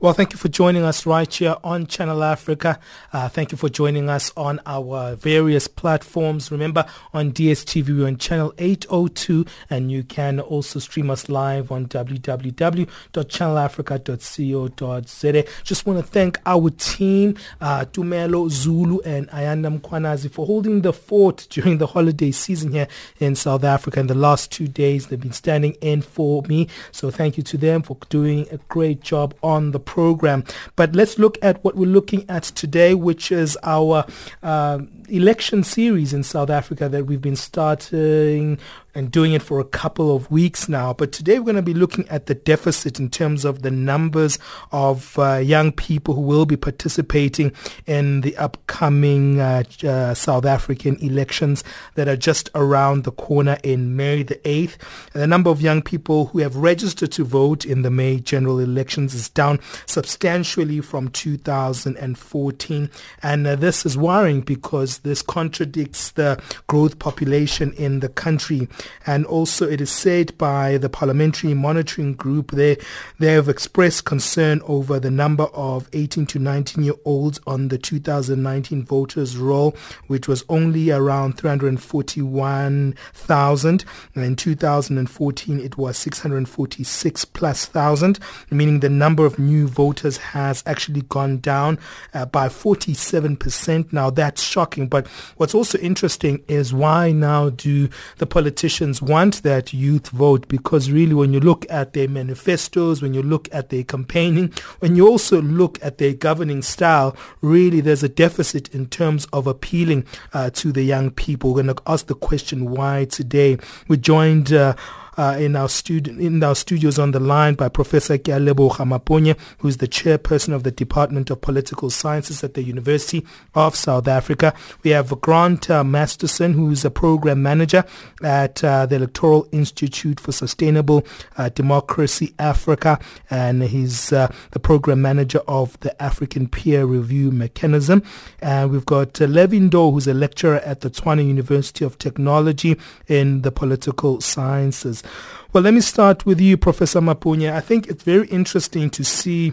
Well, thank you for joining us right here on Channel Africa. Uh, thank you for joining us on our various platforms. Remember, on DSTV, we're on channel 802, and you can also stream us live on www.channelafrica.co.za. Just want to thank our team, uh, Tumelo Zulu and Ayanda Mkwanazi, for holding the fort during the holiday season here in South Africa. In the last two days, they've been standing in for me. So thank you to them for doing a great job on the program. But let's look at what we're looking at today, which is our uh, election series in South Africa that we've been starting and doing it for a couple of weeks now. But today we're going to be looking at the deficit in terms of the numbers of uh, young people who will be participating in the upcoming uh, uh, South African elections that are just around the corner in May the 8th. the number of young people who have registered to vote in the May general elections is down substantially from 2014. And uh, this is worrying because this contradicts the growth population in the country. And also it is said by the Parliamentary Monitoring Group they, they have expressed concern over the number of 18 to 19 year olds on the 2019 voters roll, which was only around 341,000. In 2014 it was 646 plus thousand, meaning the number of new voters has actually gone down uh, by 47%. Now that's shocking, but what's also interesting is why now do the politicians want that youth vote? Because really, when you look at their manifestos, when you look at their campaigning, when you also look at their governing style, really there's a deficit in terms of appealing uh, to the young people. We're going to ask the question why today. We joined. Uh, uh, in our student in our studios on the line by Professor Kealebo Maphunye, who is the chairperson of the Department of Political Sciences at the University of South Africa. We have Grant uh, Masterson, who is a program manager at uh, the Electoral Institute for Sustainable uh, Democracy Africa, and he's uh, the program manager of the African Peer Review Mechanism. And we've got uh, Levy Ndou, who's a lecturer at the Tshwane University of Technology in the political sciences. Well, let me start with you, Professor Maphunye. I think it's very interesting to see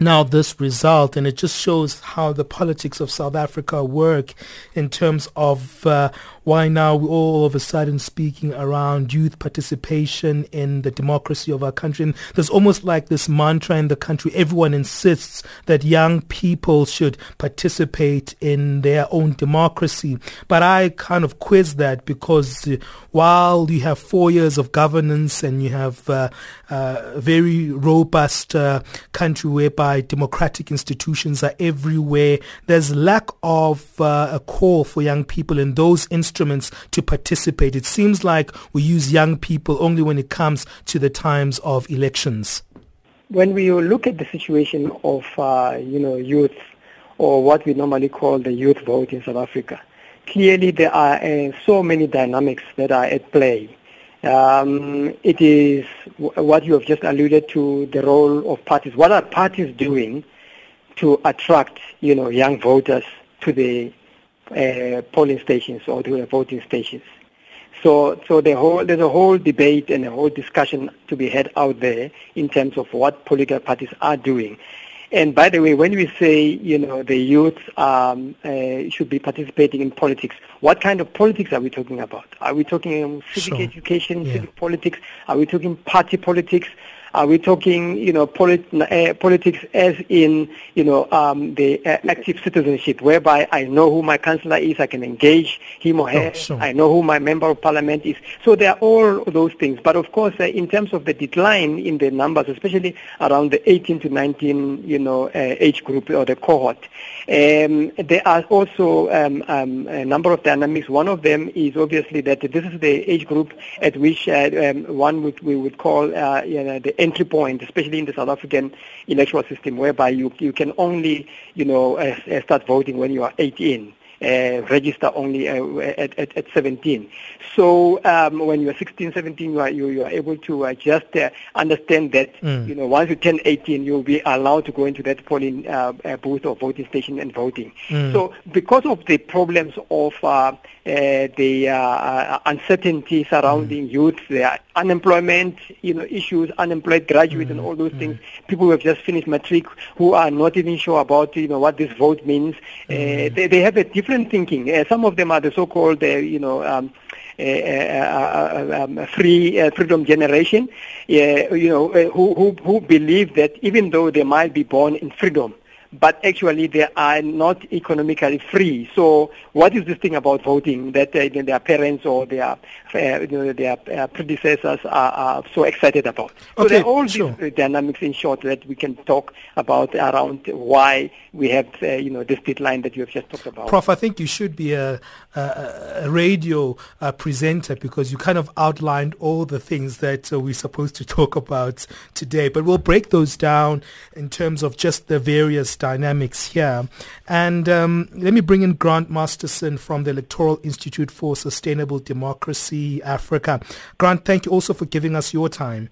now this result and it just shows how the politics of South Africa work in terms of uh, why now we're all of a sudden speaking around youth participation in the democracy of our country. And there's almost like this mantra in the country. Everyone insists that young people should participate in their own democracy. But I kind of quiz that because uh, while you have four years of governance and you have uh, uh, a very robust uh, country whereby democratic institutions are everywhere, there's lack of uh, a call for young people in those instruments instruments to participate. It seems like we use young people only when it comes to the times of elections. When we look at the situation of, uh, you know, youth or what we normally call the youth vote in South Africa, clearly there are uh, so many dynamics that are at play. Um, it is what you have just alluded to, the role of parties. What are parties doing to attract, you know, young voters to the uh, polling stations or to voting stations. So, so the whole, there's a whole debate and a whole discussion to be had out there in terms of what political parties are doing. And by the way, when we say, you know, the youth um, uh, should be participating in politics, what kind of politics are we talking about? Are we talking um, civic sure. education, yeah. civic politics? Are we talking party politics? Are we talking, you know, polit- uh, politics as in, you know, um, the uh, active citizenship, whereby I know who my councillor is, I can engage him or her, oh, sure. I know who my member of parliament is. So there are all those things. But of course, uh, in terms of the decline in the numbers, especially around the 18 to 19, you know, uh, age group or the cohort, um, there are also um, um, a number of dynamics. One of them is obviously that this is the age group at which uh, um, one would, we would call, uh, you know, the entry point, especially in the South African electoral system, whereby you, you can only, you know, uh, uh start voting when you are 18. uh, register only uh, at, at, at 17. So um, when you are 16, 17, you are, you, you are able to uh, just uh, understand that, mm. you know, once you turn 18, you'll be allowed to go into that polling uh, booth or voting station and voting. Mm. So because of the problems of the uncertainty surrounding mm. youth, the unemployment, you know, issues, unemployed graduates and mm. all those things, mm. people who have just finished matric who are not even sure about, you know, what this vote means, mm. they, they have a different thinking. Uh, some of them are the so-called, uh, you know, um, uh, uh, uh um, free uh, freedom generation, you know, who, who, who believe that even though they might be born in freedom, but actually they are not economically free. So what is this thing about voting that uh, their parents or their uh, you know, their uh, predecessors are, are, so excited about? So okay, there are all sure. these dynamics in short that we can talk about around why we have uh, you know this deadline that you have just talked about. Prof, I think you should be a, a, a radio uh, presenter because you kind of outlined all the things that uh, we're supposed to talk about today. But we'll break those down in terms of just the various dynamics here. And um, let me bring in Grant Masterson from the Electoral Institute for Sustainable Democracy Africa. Grant, thank you also for giving us your time.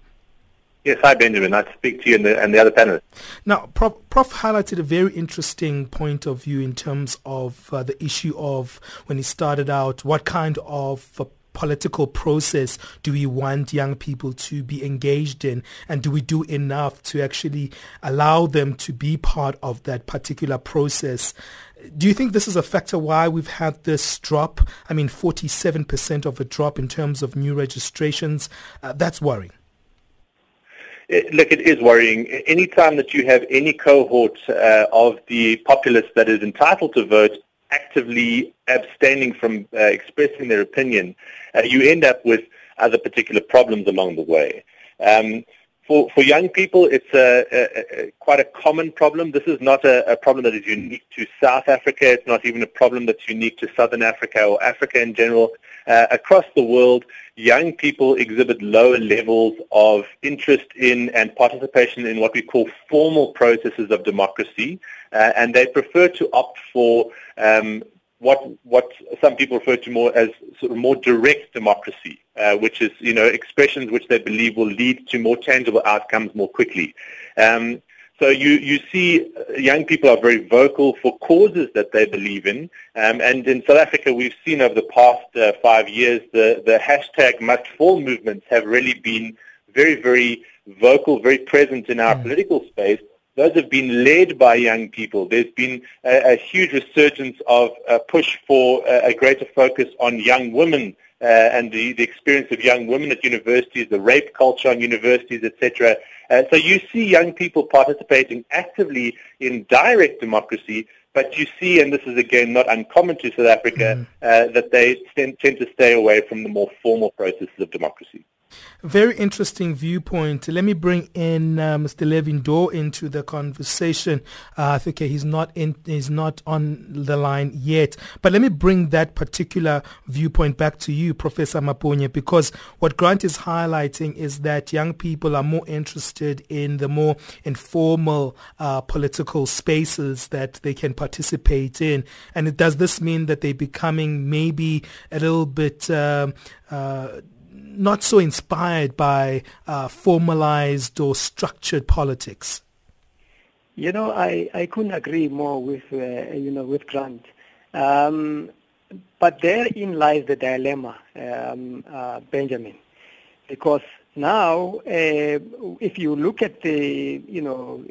Yes, hi Benjamin. To speak to you and the, and the other panelists. Now, Prof, Prof, highlighted a very interesting point of view in terms of uh, the issue of when he started out, what kind of uh, political process do we want young people to be engaged in? And do we do enough to actually allow them to be part of that particular process? Do you think this is a factor why we've had this drop? I mean, 47% of a drop in terms of new registrations. Uh, that's worrying. It, look, it is worrying. Anytime that you have any cohort uh, of the populace that is entitled to vote actively abstaining from uh, expressing their opinion, uh, you end up with other particular problems along the way. Um, for, for young people, it's a, a, a, quite a common problem. This is not a, a, problem that is unique to South Africa. It's not even a problem that's unique to Southern Africa or Africa in general. Uh, across the world, young people exhibit lower levels of interest in and participation in what we call formal processes of democracy, uh, and they prefer to opt for um, what what some people refer to more as sort of more direct democracy, uh, which is you know expressions which they believe will lead to more tangible outcomes more quickly. Um, so you, you see uh, young people are very vocal for causes that they believe in. Um, and in South Africa, we've seen over the past uh, five years the, the hashtag must fall movements have really been very, very vocal, very present in our mm. political space those have been led by young people. There's been a, a huge resurgence of a push for a, a greater focus on young women uh, and the, the experience of young women at universities, the rape culture on universities, etc. Uh, so you see young people participating actively in direct democracy, but you see, and this is again not uncommon to South Africa, mm. uh, that they tend, tend to stay away from the more formal processes of democracy. Very interesting viewpoint. Let me bring in uh, Mr. Levy Ndou into the conversation. Uh, I think he's not in, he's not on the line yet. But let me bring that particular viewpoint back to you, Professor Maphunye, because what Grant is highlighting is that young people are more interested in the more informal uh, political spaces that they can participate in. And does this mean that they're becoming maybe a little bit um, uh, not so inspired by uh, formalized or structured politics? You know, I, I couldn't agree more with, uh, you know, with Grant. Um, but therein lies the dilemma, um, uh, Benjamin, because now uh, if you look at the, you know,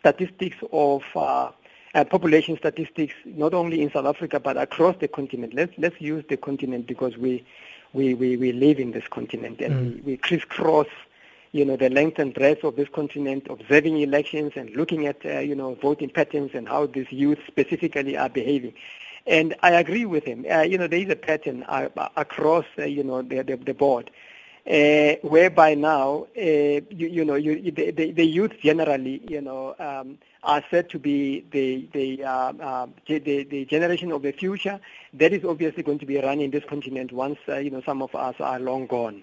statistics of uh, uh, population statistics, not only in South Africa but across the continent. Let's let's use the continent because we we, we, we live in this continent and mm. we, we crisscross you know, the length and breadth of this continent, observing elections and looking at, uh, you know, voting patterns and how these youth specifically are behaving. And I agree with him. Uh, you know, there is a pattern uh, across, uh, you know, the, the, the board, uh, whereby now, uh, you, you know, you, the, the, the youth generally, you know, um, are said to be the the, uh, the, the generation of the future. That is obviously going to be running this continent once uh, you know some of us are long gone.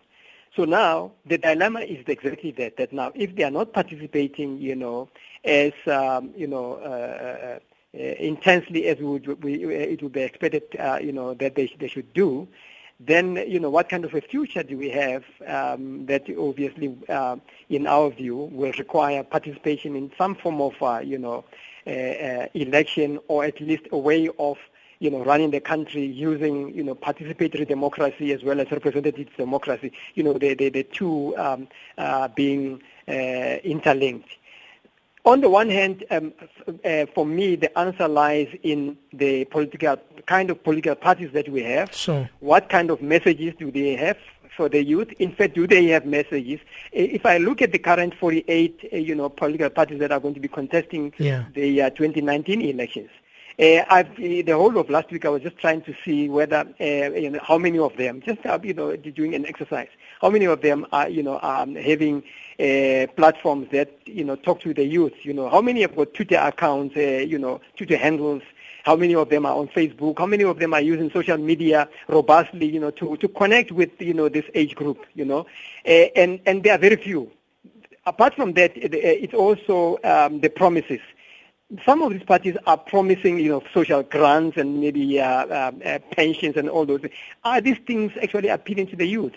So now the dilemma is exactly that. That now if they are not participating, you know, as um, you know. Uh, uh, intensely as we would, we, it would be expected, you know, that they, they should do, then you know what kind of a future do we have um, that obviously, uh, in our view, will require participation in some form of uh, you know uh, uh, election or at least a way of you know running the country using you know participatory democracy as well as representative democracy. You know the the, the two um, uh, being uh, interlinked. On the one hand, um, uh, for me, the answer lies in the political kind of political parties that we have. Sure. What kind of messages do they have for the youth? In fact, do they have messages? If I look at the current 48, uh, you know, political parties that are going to be contesting yeah. the uh, 2019 elections, uh, I've, the whole of last week, I was just trying to see whether, uh, you know, how many of them, just uh, you know, doing an exercise, how many of them are, you know, um, having uh, platforms that, you know, talk to the youth. You know, how many have got Twitter accounts, uh, you know, Twitter handles. How many of them are on Facebook? How many of them are using social media robustly, you know, to, to connect with, you know, this age group, you know? Uh, and, and there are very few. Apart from that, it's also um, the promises some of these parties are promising, you know, social grants and maybe uh, uh, uh, pensions and all those things. Are these things actually appealing to the youth?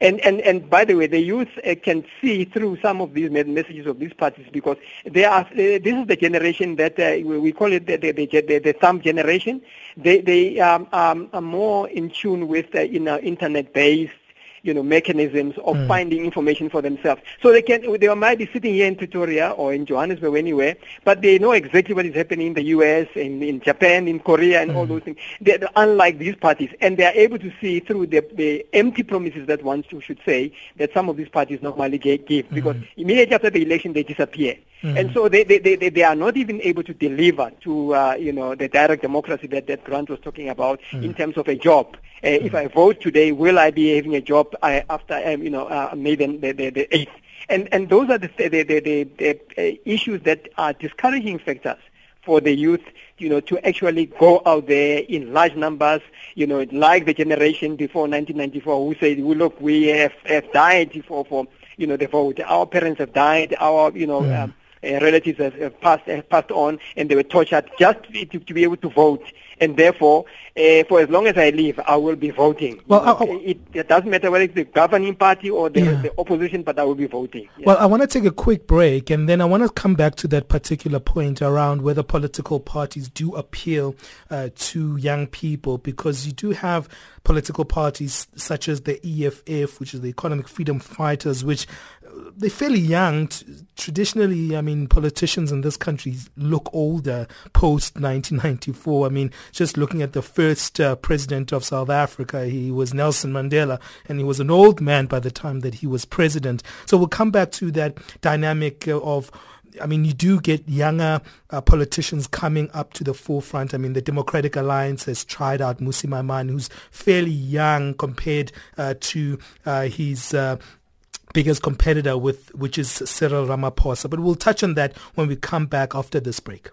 And, and, and by the way, the youth uh, can see through some of these messages of these parties because they are, uh, this is the generation that uh, we call it the, the, the, the thumb generation. They, they um, um, are more in tune with you know, internet-based you know, mechanisms of mm. finding information for themselves. So they can, they might be sitting here in Pretoria or in Johannesburg, anywhere, but they know exactly what is happening in the U.S., in, in Japan, in Korea, and mm. all those things. They're, unlike these parties, and they are able to see through the, the empty promises that one should say that some of these parties normally give, because mm. immediately after the election they disappear. Mm-hmm. And so they, they, they, they are not even able to deliver to, uh, you know, the direct democracy that, that Grant was talking about mm-hmm. in terms of a job. Uh, mm-hmm. If I vote today, will I be having a job uh, after, um, you know, uh, maybe the, the, the 8th? And, and those are the, the, the, the, the uh, issues that are discouraging factors for the youth, you know, to actually go out there in large numbers, you know, like the generation before 1994 who said, well, look, we have, have died for, for, you know, the vote. Our parents have died. Our, you know, mm. um, relatives have, have passed have passed on and they were tortured just to, to be able to vote. And therefore, uh, for as long as I live, I will be voting. Well, I, I, it, it, doesn't matter whether it's the governing party or the, yeah. the opposition, but I will be voting. Yeah. Well, I want to take a quick break, and then I want to come back to that particular point around whether political parties do appeal uh, to young people, because you do have political parties such as the EFF, which is the Economic Freedom Fighters, which they're fairly young. Traditionally, I mean, politicians in this country look older post 1994. I mean, just looking at the first uh, president of South Africa, he was Nelson Mandela, and he was an old man by the time that he was president. So we'll come back to that dynamic uh, of I mean, you do get younger uh, politicians coming up to the forefront. I mean, the Democratic Alliance has tried out Mmusi Maimane, who's fairly young compared uh, to uh, his uh, biggest competitor with which is Cyril Ramaphosa. But we'll touch on that when we come back after this break.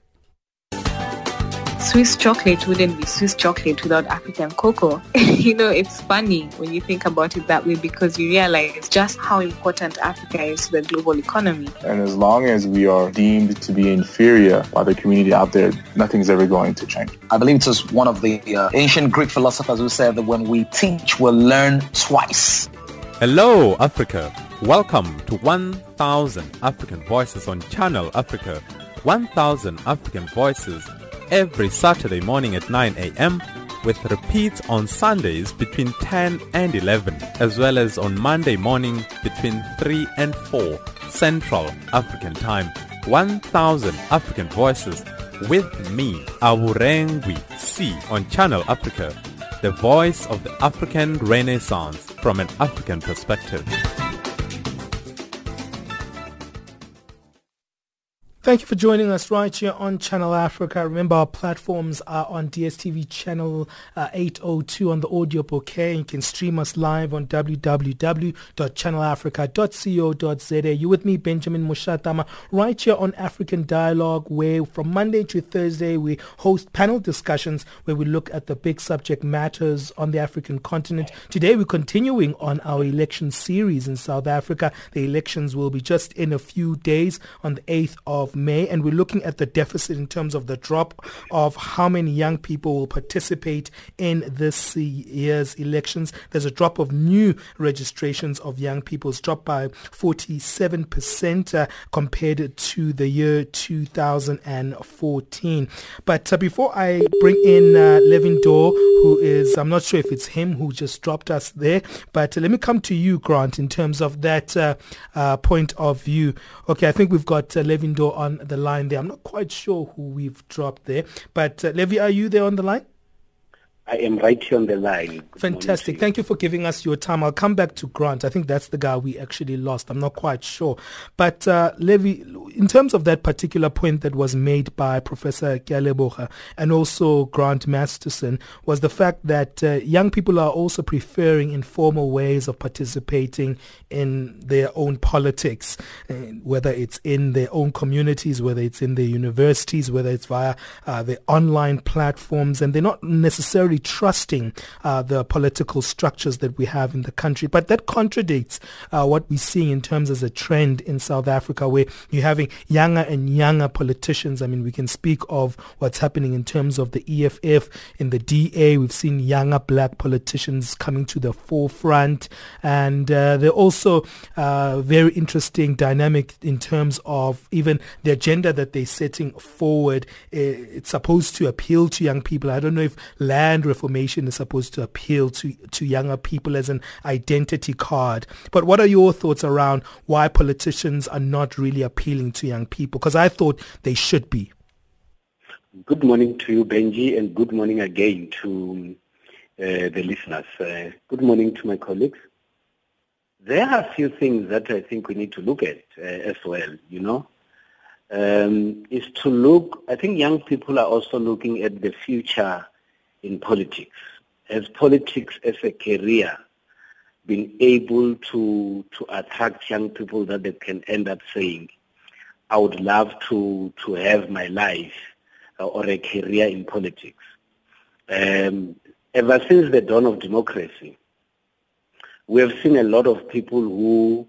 Swiss chocolate wouldn't be Swiss chocolate without African cocoa. you know, it's funny when you think about it that way because you realize just how important Africa is to the global economy. And as long as we are deemed to be inferior by the community out there, nothing's ever going to change. I believe it was one of the uh, ancient Greek philosophers who said that when we teach, we'll learn twice. Hello, Africa. Welcome to 1000 African Voices on Channel Africa. 1000 African Voices every Saturday morning at 9 a.m. with repeats on Sundays between 10 and 11 as well as on Monday morning between 3 and 4 Central African Time. 1000 African Voices with me, Awurengwi C on Channel Africa, the voice of the African Renaissance from an African perspective. Thank you for joining us right here on Channel Africa. Remember, our platforms are on DSTV channel uh, 802 on the audio bouquet. And you can stream us live on www.channelafrica.co.za. You with me, Benjamin Mushatama, right here on African Dialogue, where from Monday to Thursday we host panel discussions where we look at the big subject matters on the African continent. Today we're continuing on our election series in South Africa. The elections will be just in a few days on the 8th of of May, and we're looking at the deficit in terms of the drop of how many young people will participate in this year's elections. There's a drop of new registrations of young people. It's dropped by 47% uh, compared to the year 2014. But uh, before I bring in uh, Levy Ndou, who is, I'm not sure if it's him who just dropped us there, but uh, let me come to you, Grant, in terms of that uh, uh, point of view. Okay, I think we've got uh, Levy Ndou on the line there. I'm not quite sure who we've dropped there, but uh, Levy, are you there on the line? I am right here on the line. Good Fantastic. You. Thank you for giving us your time. I'll come back to Grant. I think that's the guy we actually lost. I'm not quite sure. But uh, Levy, in terms of that particular point that was made by Professor Kealeboga and also Grant Masterson, was the fact that uh, young people are also preferring informal ways of participating in their own politics, uh, whether it's in their own communities, whether it's in their universities, whether it's via uh, the online platforms, and they're not necessarily trusting uh, the political structures that we have in the country. But that contradicts uh, what we're seeing in terms of a trend in South Africa, where you're having younger and younger politicians. I mean, we can speak of what's happening in terms of the EFF, in the DA. We've seen younger black politicians coming to the forefront, and uh, they're also uh, very interesting dynamic in terms of even the agenda that they're setting forward. It's supposed to appeal to young people. I don't know if land reformation is supposed to appeal to, to younger people as an identity card. But what are your thoughts around why politicians are not really appealing to young people? Because I thought they should be. Good morning to you, Benji, and good morning again to uh, the listeners. Uh, good morning to my colleagues. There are a few things that I think we need to look at uh, as well, you know. Um, is to look, I think young people are also looking at the future in politics. Has politics as a career been able to, to attract young people that they can end up saying, I would love to, to have my life uh, or a career in politics? Um, ever since the dawn of democracy, we have seen a lot of people who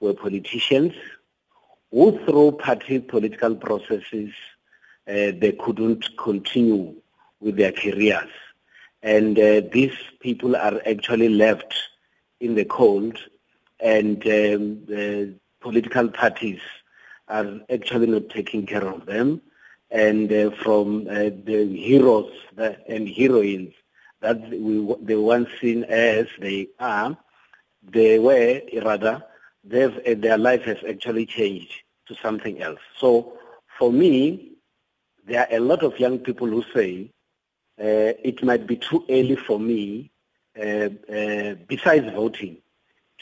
were politicians who through party political processes uh, they couldn't continue with their careers. And uh, these people are actually left in the cold and um, the political parties are actually not taking care of them. And uh, from uh, the heroes and heroines that we they once seen as they are, they were rather, uh, their life has actually changed to something else. So for me, there are a lot of young people who say uh, it might be too early for me, uh, uh, besides voting,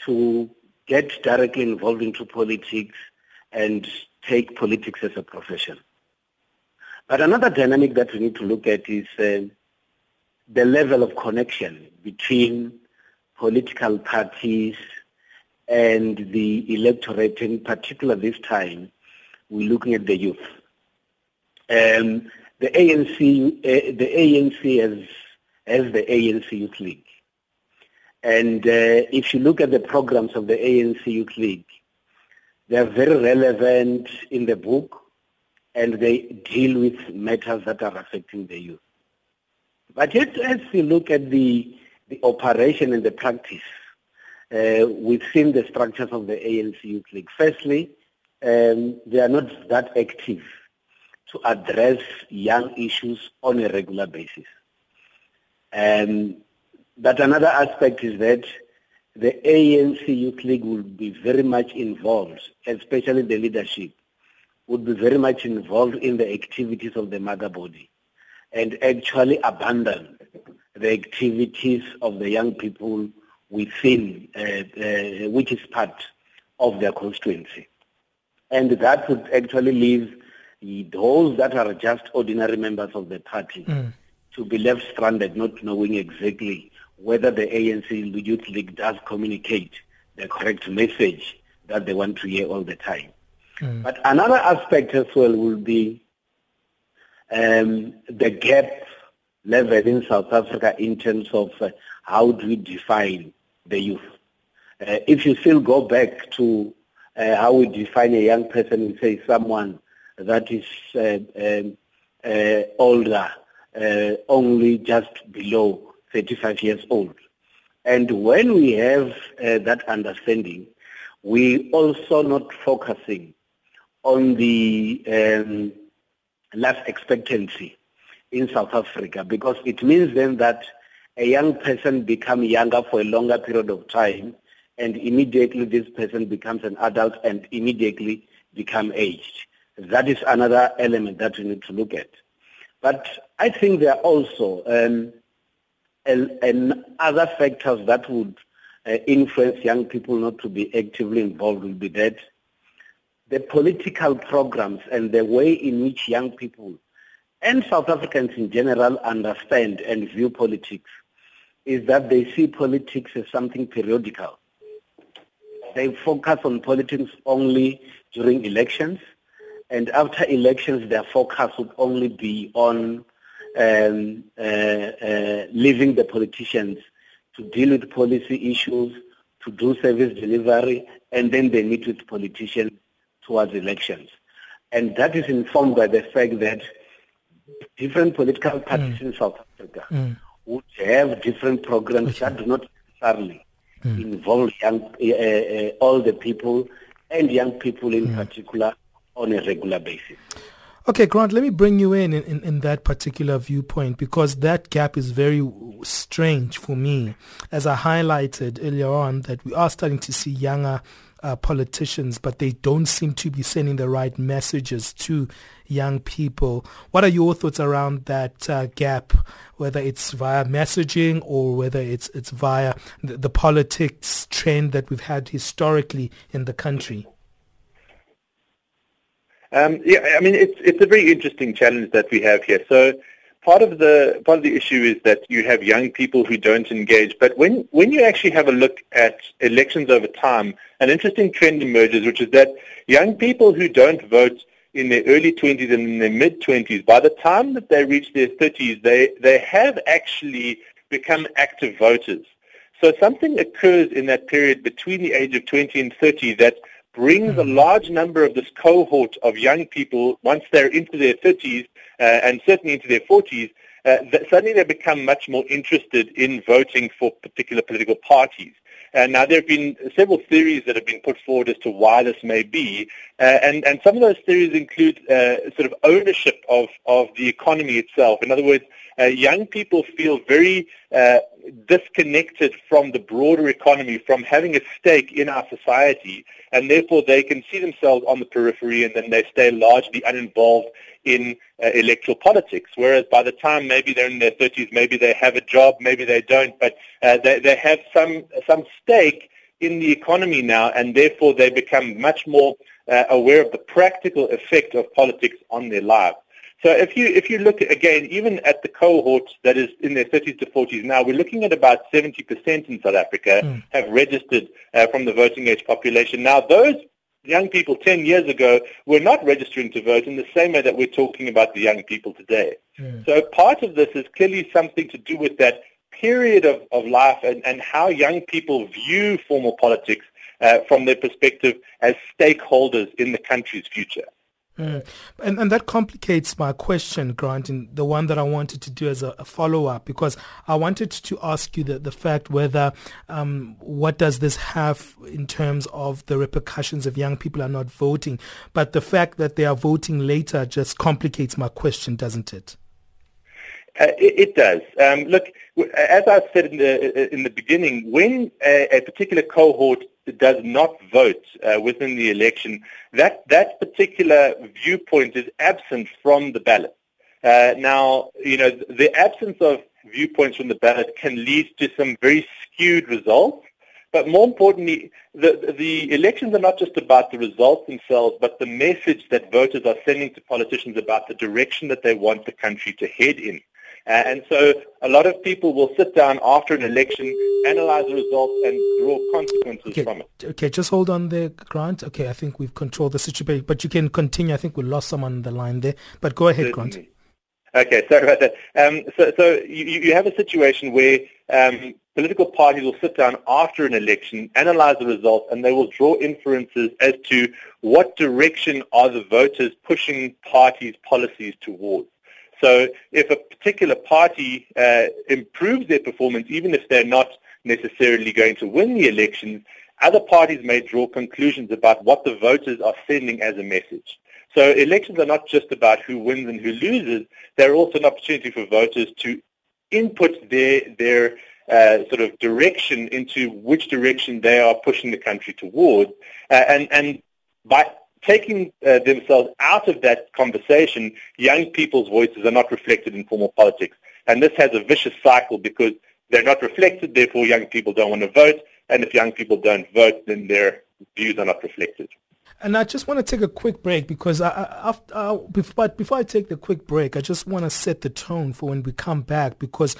to get directly involved into politics and take politics as a profession. But another dynamic that we need to look at is uh, the level of connection between political parties and the electorate, in particular this time, we're looking at the youth. Um, the ANC, uh, the ANC has, has the ANC Youth League. And uh, if you look at the programs of the ANC Youth League, they are very relevant in the book and they deal with matters that are affecting the youth. But yet, as you look at the, the operation and the practice uh, within the structures of the ANC Youth League, firstly, um, they are not that active to address young issues on a regular basis. Um, but another aspect is that the ANC Youth League will be very much involved, especially the leadership, would be very much involved in the activities of the mother body and actually abandon the activities of the young people within, uh, uh, which is part of their constituency. And that would actually leave those that are just ordinary members of the party mm. to be left stranded, not knowing exactly whether the ANC Youth League does communicate the correct message that they want to hear all the time. Mm. But another aspect as well will be um, the gap level in South Africa in terms of uh, how do we define the youth. Uh, if you still go back to uh, how we define a young person, we say someone that is uh, um, uh, older, uh, only just below 35 years old. And when we have uh, that understanding, we also not focusing on the um, life expectancy in South Africa because it means then that a young person become younger for a longer period of time and immediately this person becomes an adult and immediately become aged. That is another element that we need to look at. But I think there are also um, and other factors that would uh, influence young people not to be actively involved will be that the political programs and the way in which young people and South Africans in general understand and view politics is that they see politics as something periodical. They focus on politics only during elections, and after elections, their focus would only be on um, uh, uh, leaving the politicians to deal with policy issues, to do service delivery, and then they meet with politicians towards elections. And that is informed by the fact that different political parties mm. in South Africa mm. would have different programs okay. that do not necessarily mm. involve young, uh, uh, all the people and young people in mm. particular on a regular basis. Okay, Grant, let me bring you in, in in, that particular viewpoint because that gap is very strange for me. As I highlighted earlier on, that we are starting to see younger uh, politicians, but they don't seem to be sending the right messages to young people. What are your thoughts around that uh, gap, whether it's via messaging or whether it's it's via the, the politics trend that we've had historically in the country? Um, yeah, I mean it's it's a very interesting challenge that we have here. So part of the part of the issue is that you have young people who don't engage. But when when you actually have a look at elections over time, an interesting trend emerges, which is that young people who don't vote in their early 20s and in their mid 20s, by the time that they reach their 30s, they they have actually become active voters. So something occurs in that period between the age of 20 and 30 that brings a hmm. large number of this cohort of young people, once they're into their 30s uh, and certainly into their 40s, uh, suddenly they become much more interested in voting for particular political parties. And now there have been several theories that have been put forward as to why this may be, uh, and, and some of those theories include uh, sort of ownership of, of the economy itself. In other words, uh, young people feel very uh, disconnected from the broader economy, from having a stake in our society, and therefore they can see themselves on the periphery and then they stay largely uninvolved in uh, electoral politics. Whereas by the time maybe they're in their 30s, maybe they have a job, maybe they don't, but uh, they, they have some, some stake in the economy now, and therefore they become much more uh, aware of the practical effect of politics on their lives. So if you if you look again even at the cohort that is in their 30s to 40s now, we're looking at about 70% in South Africa mm. have registered uh, from the voting age population. Now those young people 10 years ago were not registering to vote in the same way that we're talking about the young people today. Mm. So part of this is clearly something to do with that period of, of life and, and how young people view formal politics uh, from their perspective as stakeholders in the country's future. Mm. And, and that complicates my question, Grant, and the one that I wanted to do as a, a follow-up, because I wanted to ask you the, the fact whether um, what does this have in terms of the repercussions if young people are not voting, but the fact that they are voting later just complicates my question, doesn't it? Uh, it, it, does. Um, look, as I said in the in the beginning, when a, a particular cohort does not vote uh, within the election, that that particular viewpoint is absent from the ballot. Uh, now, you know, the absence of viewpoints from the ballot can lead to some very skewed results. But more importantly, the, the elections are not just about the results themselves, but the message that voters are sending to politicians about the direction that they want the country to head in. Uh, and so a lot of people will sit down after an election, analyze the results, and draw consequences okay. from it. Okay, just hold on there, Grant. Okay, I think we've controlled the situation, but you can continue. I think we lost someone on the line there, but go ahead, Certainly. Grant. Okay, sorry about that. Um, so, so you, you have a situation where um, political parties will sit down after an election, analyze the results, and they will draw inferences as to what direction are the voters pushing parties' policies towards. So if a particular party uh, improves their performance, even if they're not necessarily going to win the elections, other parties may draw conclusions about what the voters are sending as a message. So elections are not just about who wins and who loses. They're also an opportunity for voters to input their their uh, sort of direction into which direction they are pushing the country towards, uh, and and by taking uh, themselves out of that conversation, young people's voices are not reflected in formal politics, and this has a vicious cycle because they're not reflected. Therefore, young people don't want to vote, and if young people don't vote, then their views are not reflected. And I just want to take a quick break because I, I, I, but before I take the quick break, I just want to set the tone for when we come back because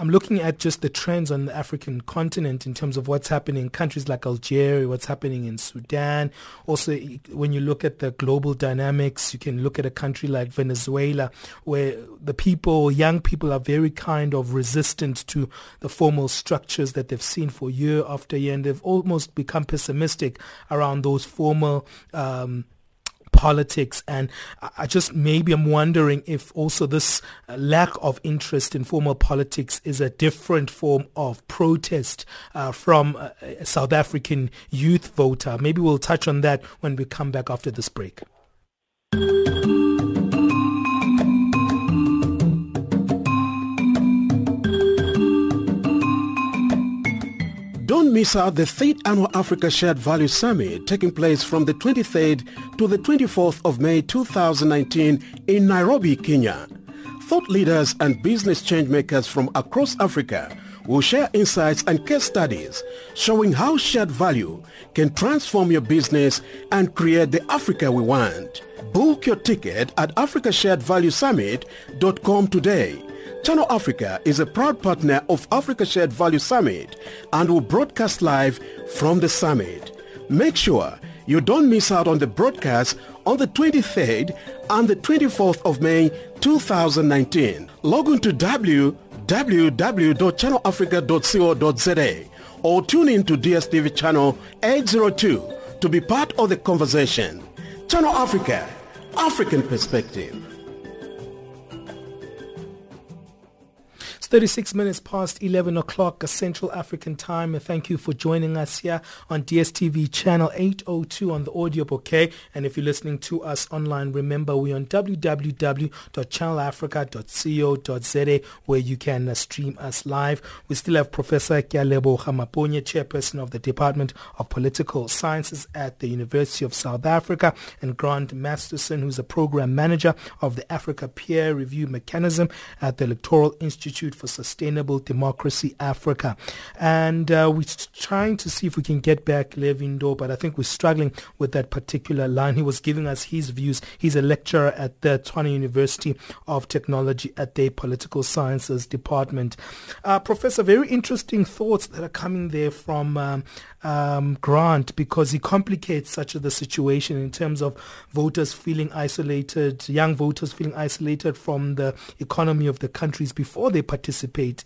I'm looking at just the trends on the African continent in terms of what's happening in countries like Algeria, what's happening in Sudan. Also, when you look at the global dynamics, you can look at a country like Venezuela, where the people, young people, are very kind of resistant to the formal structures that they've seen for year after year, and they've almost become pessimistic around those formal um, politics. And I just maybe I'm wondering if also this uh, lack of interest in formal politics is a different form of protest uh, from a South African youth voter. Maybe we'll touch on that when we come back after this break. Don't miss out the 3rd Annual Africa Shared Value Summit taking place from the 23rd to the 24th of May 2019 in Nairobi, Kenya. Thought leaders and business changemakers from across Africa will share insights and case studies showing how shared value can transform your business and create the Africa we want. Book your ticket at africasharedvaluesummit.com today Channel Africa is a proud partner of Africa Shared Value Summit and will broadcast live from the summit. Make sure you don't miss out on the broadcast on the 23rd and the 24th of May 2019. Log on to www.channelafrica.co.za or tune in to DSTV channel 802 to be part of the conversation. Channel Africa, African Perspective. 36 minutes past 11 o'clock Central African time. Thank you for joining us here on DSTV channel 802 on the audio bouquet. And if you're listening to us online, remember we're on www.channelafrica.co.za where you can uh, stream us live. We still have Professor Kealeboga Maphunye, chairperson of the Department of Political Sciences at the University of South Africa, and Grant Masterson, who's a program manager of the Africa Peer Review Mechanism at the Electoral Institute for Sustainable Democracy Africa. And uh, we're trying to see if we can get back Levy Ndou, but I think we're struggling with that particular line. He was giving us his views. He's a lecturer at the Tshwane University of Technology at the Political Sciences Department. Uh, Professor, very interesting thoughts that are coming there from um, um, Grant because he complicates such the situation in terms of voters feeling isolated, young voters feeling isolated from the economy of the countries before they participate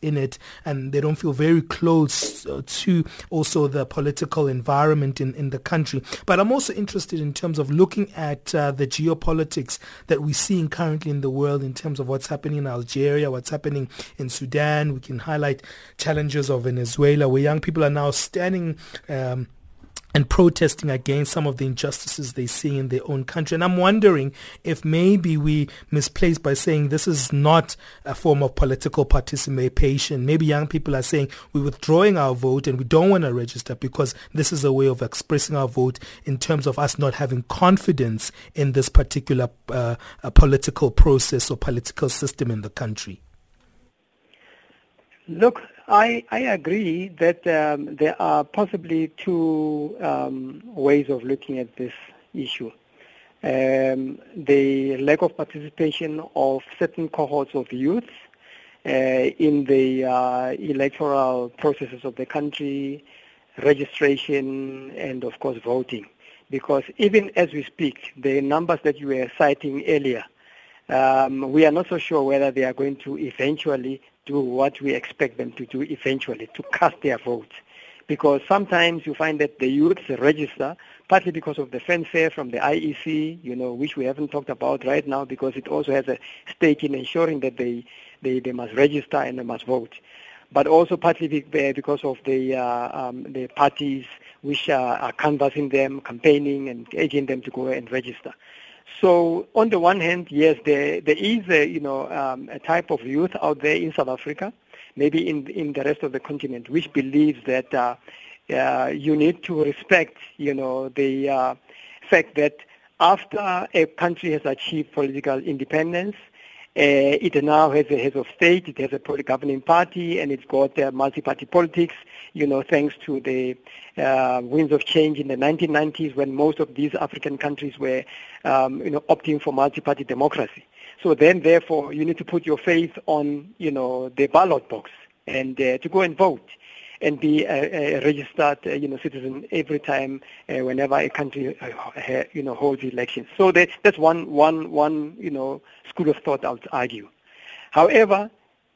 in it, and they don't feel very close uh, to also the political environment in, in the country. But I'm also interested in terms of looking at uh, the geopolitics that we're seeing currently in the world in terms of what's happening in Algeria, what's happening in Sudan. We can highlight challenges of Venezuela, where young people are now standing um, and protesting against some of the injustices they see in their own country. And I'm wondering if maybe we misplaced by saying this is not a form of political participation. Maybe young people are saying we're withdrawing our vote and we don't want to register because this is a way of expressing our vote in terms of us not having confidence in this particular uh, political process or political system in the country. Look, I, I agree that um, there are possibly two um, ways of looking at this issue. Um, the lack of participation of certain cohorts of youth uh, in the uh, electoral processes of the country, registration, and of course voting. Because even as we speak, the numbers that you were citing earlier, um, we are not so sure whether they are going to eventually do what we expect them to do eventually, to cast their vote. Because sometimes you find that the youth register, partly because of the fanfare from the IEC, you know, which we haven't talked about right now because it also has a stake in ensuring that they, they, they must register and they must vote. But also partly because of the, uh, um, the parties which are, are canvassing them, campaigning and urging them to go and register. So on the one hand, yes, there, there is a, you know, um, a type of youth out there in South Africa, maybe in, in the rest of the continent, which believes that uh, uh, you need to respect, you know, the uh, fact that after a country has achieved political independence, it now has a head of state, it has a governing party, and it's got uh, multi-party politics, you know, thanks to the uh, winds of change in the 1990s when most of these African countries were, um, you know, opting for multi-party democracy. So then, therefore, you need to put your faith on, you know, the ballot box and uh, to go and vote and be a, a registered, uh, you know, citizen every time, uh, whenever a country, uh, you know, holds elections. So that, that's one, one, one, you know, school of thought I would argue. However,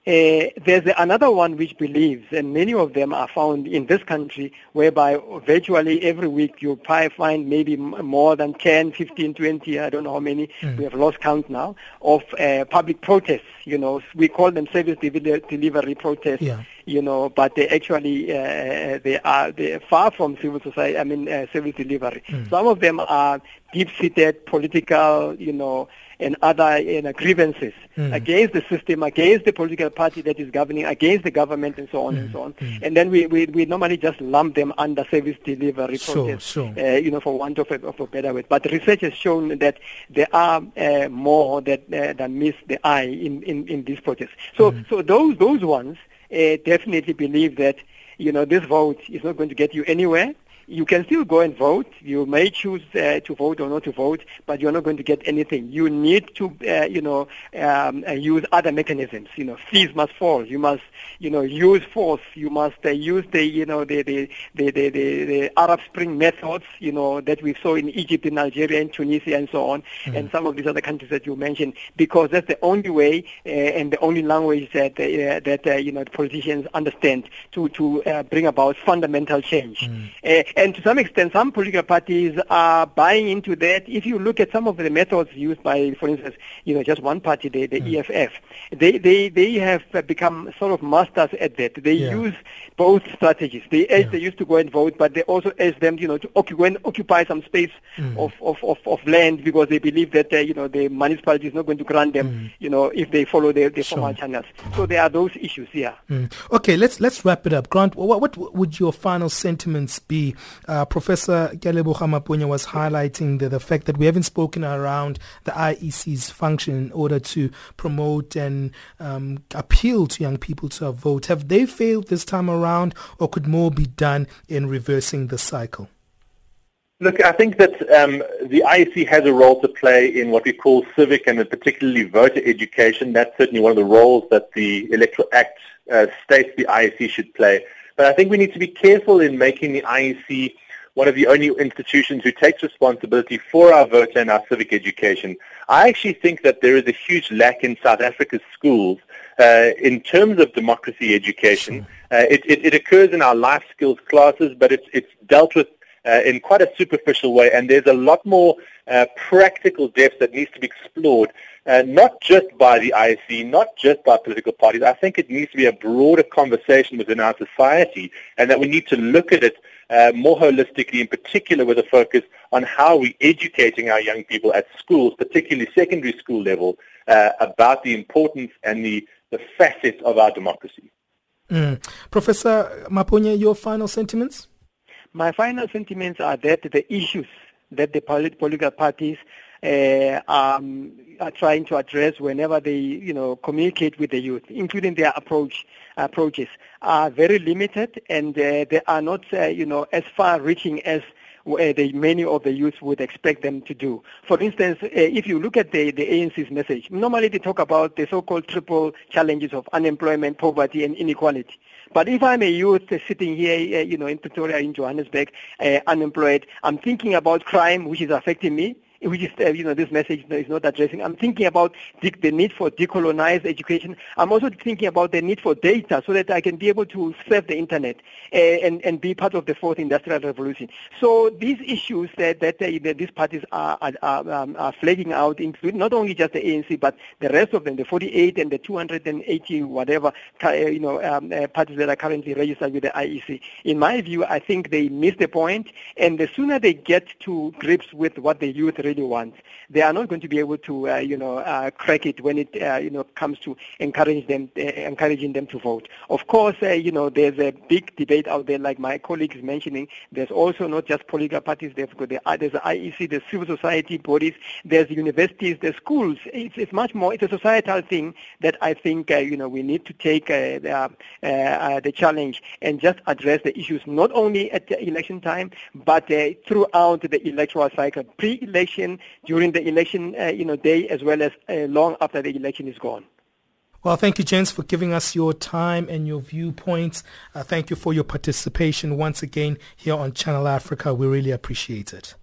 uh, there's another one which believes, and many of them are found in this country, whereby virtually every week you probably find maybe more than 10, 15, 20, I don't know how many, mm. we have lost count now, of uh, public protests. You know, we call them service delivery protests. Yeah. You know, but they actually uh, they are they are far from civil society. I mean, uh, service delivery. Mm. Some of them are deep-seated political, you know, and other you know, grievances mm. against the system, against the political party that is governing, against the government, and so on mm. and so on. Mm. And then we, we, we normally just lump them under service delivery sure, sure. Uh, you know, for want of a, of a better word. But research has shown that there are uh, more that uh, that miss the eye in, in, in these protests. So mm. so those those ones uh, Eh, definitely believe that you know this vote is not going to get you anywhere you can still go and vote. You may choose uh, to vote or not to vote, but you're not going to get anything. You need to, uh, you know, um, uh, use other mechanisms. You know, fees must fall. You must, you know, use force. You must uh, use the, you know, the the, the the, the, Arab Spring methods. You know that we saw in Egypt, in Algeria, in Tunisia, and so on, mm-hmm. and some of these other countries that you mentioned, because that's the only way uh, and the only language that uh, that you know politicians understand to to bring about fundamental change. Mm-hmm. And to some extent, some political parties are buying into that. If you look at some of the methods used by, for instance, you know, just one party, the, the mm. EFF, they, they, they have become sort of masters at that. They yeah. use both strategies. They urge yeah. they used to go and vote, but they also urge them, you know, to occupy, occupy some space mm. of, of, of, of, land because they believe that, uh, you know, the municipality is not going to grant them, mm. you know, if they follow the, the sure. formal channels. So there are those issues, here. Mm. Okay, let's let's wrap it up. Grant, what, what would your final sentiments be uh, Professor Kealeboga Maphunye was highlighting the, the fact that we haven't spoken around the IEC's function in order to promote and um, appeal to young people to vote. Have they failed this time around, or could more be done in reversing the cycle? Look, I think that um, the IEC has a role to play in what we call civic and particularly voter education. That's certainly one of the roles that the Electoral Act uh, states the IEC should play. But I think we need to be careful in making the IEC one of the only institutions who takes responsibility for our voter and our civic education. I actually think that there is a huge lack in South Africa's schools uh, in terms of democracy education. Uh, it, it, it, occurs in our life skills classes, but it's, it's dealt with uh, in quite a superficial way, and there's a lot more uh, practical depth that needs to be explored, uh, not just by the IEC, not just by political parties. I think it needs to be a broader conversation within our society, and that we need to look at it uh, more holistically, in particular with a focus on how we're educating our young people at schools, particularly secondary school level, uh, about the importance and the, the facets of our democracy. Mm. Professor Maphunye, your final sentiments? My final sentiments are that the issues that the political parties uh, um, are trying to address whenever they, you know, communicate with the youth, including their approach approaches, are very limited and uh, they are not, uh, you know, as far-reaching as uh, the, many of the youth would expect them to do. For instance, uh, if you look at the, the ANC's message, normally they talk about the so-called triple challenges of unemployment, poverty, and inequality. But if I'm a youth sitting here, uh, you know, in Pretoria, in Johannesburg, uh, unemployed, I'm thinking about crime, which is affecting me which is, uh, you know, this message is not addressing. I'm thinking about the, the need for decolonized education. I'm also thinking about the need for data so that I can be able to surf the internet uh, and, and be part of the fourth industrial revolution. So these issues that, that, uh, that these parties are, are, um, are flagging out include not only just the ANC, but the rest of them, the 48 and the 280 whatever, uh, you know, um, uh, parties that are currently registered with the IEC. In my view, I think they miss the point, and the sooner they get to grips with what the youth really want, they are not going to be able to, uh, you know, uh, crack it when it, uh, you know, comes to encourage them, uh, encouraging them to vote. Of course, uh, you know, there's a big debate out there, like my colleague is mentioning. There's also not just political parties. There's the, there's the IEC, the civil society bodies, there's universities, there's schools. It's, it's much more. It's a societal thing that I think, you know, we need to take the, the challenge and just address the issues not only at election time, but uh, throughout the electoral cycle, pre-election, during the election, uh, you know, day, as well as uh, long after the election is gone. Well, thank you, gents, for giving us your time and your viewpoints. Uh, thank you for your participation once again here on Channel Africa. We really appreciate it.